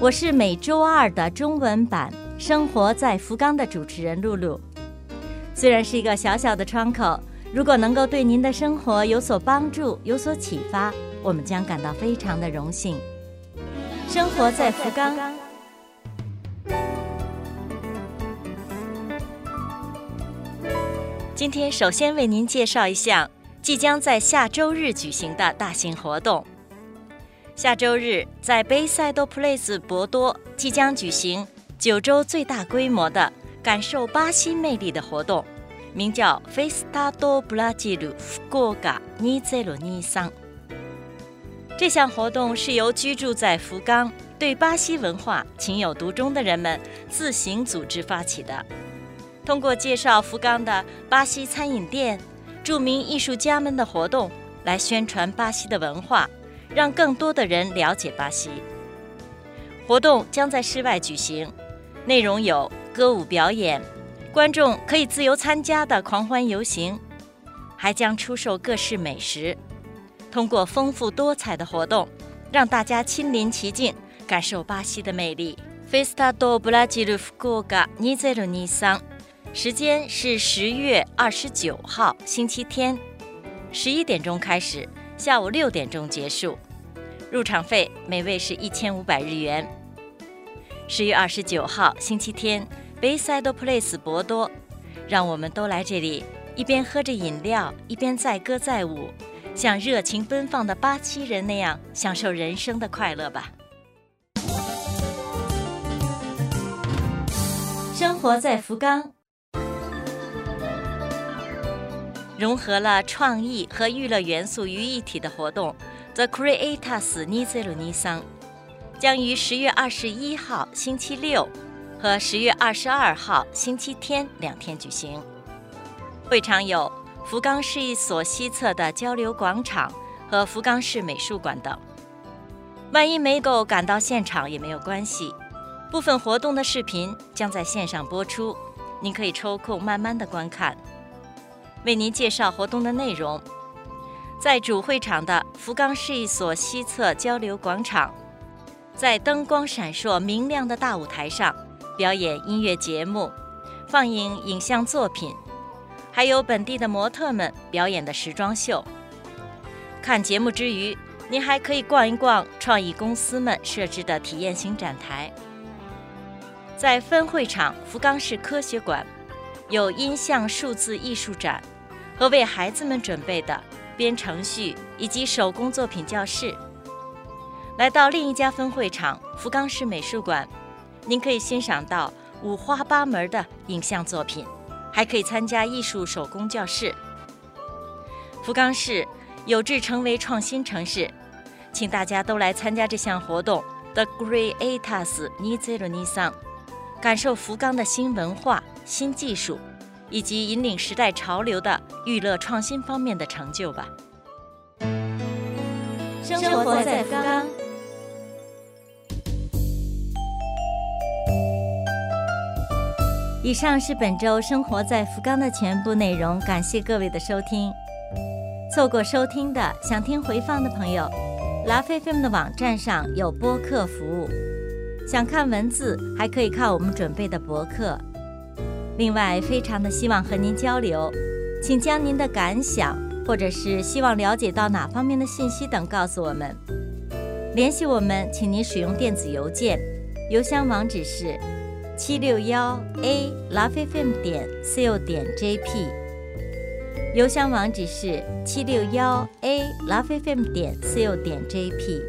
我是每周二的中文版《生活在福冈》的主持人露露。虽然是一个小小的窗口，如果能够对您的生活有所帮助、有所启发，我们将感到非常的荣幸。生活在福冈。今天首先为您介绍一项即将在下周日举行的大型活动。下周日在 Bayside Place 博多即将举行九州最大规模的感受巴西魅力的活动，名叫 Festa do Brasil Fukuoka Nizeru 这项活动是由居住在福冈、对巴西文化情有独钟的人们自行组织发起的。通过介绍福冈的巴西餐饮店、著名艺术家们的活动，来宣传巴西的文化，让更多的人了解巴西。活动将在室外举行，内容有歌舞表演、观众可以自由参加的狂欢游行，还将出售各式美食。通过丰富多彩的活动，让大家亲临其境，感受巴西的魅力。Festa do Brasil Fukuoka Nizeru 时间是十月二十九号星期天，十一点钟开始，下午六点钟结束。入场费每位是一千五百日元。十月二十九号星期天，Bayside Place 博多，让我们都来这里，一边喝着饮料，一边载歌载舞，像热情奔放的巴西人那样享受人生的快乐吧。生活在福冈。融合了创意和娱乐元素于一体的活动，The Creators Nizeru Nisan，将于十月二十一号星期六和十月二十二号星期天两天举行。会场有福冈市一所西侧的交流广场和福冈市美术馆等。万一没够赶到现场也没有关系，部分活动的视频将在线上播出，您可以抽空慢慢的观看。为您介绍活动的内容，在主会场的福冈市一所西侧交流广场，在灯光闪烁、明亮的大舞台上表演音乐节目，放映影像作品，还有本地的模特们表演的时装秀。看节目之余，您还可以逛一逛创意公司们设置的体验型展台。在分会场福冈市科学馆。有音像数字艺术展和为孩子们准备的编程序以及手工作品教室。来到另一家分会场福冈市美术馆，您可以欣赏到五花八门的影像作品，还可以参加艺术手工教室。福冈市有志成为创新城市，请大家都来参加这项活动 The Creators Nizeru Nisan，感受福冈的新文化。新技术，以及引领时代潮流的娱乐创新方面的成就吧。生活在福冈。以上是本周生活在福冈的全部内容，感谢各位的收听。错过收听的，想听回放的朋友，拉菲菲们的网站上有播客服务。想看文字，还可以看我们准备的博客。另外，非常的希望和您交流，请将您的感想或者是希望了解到哪方面的信息等告诉我们。联系我们，请您使用电子邮件，邮箱网址是七六幺 a lovefm 点 co 点 jp。邮箱网址是七六幺 a lovefm 点 co 点 jp。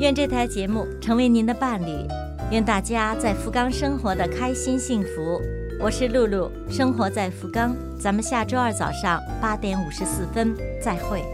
愿这台节目成为您的伴侣。愿大家在福冈生活的开心幸福。我是露露，生活在福冈。咱们下周二早上八点五十四分再会。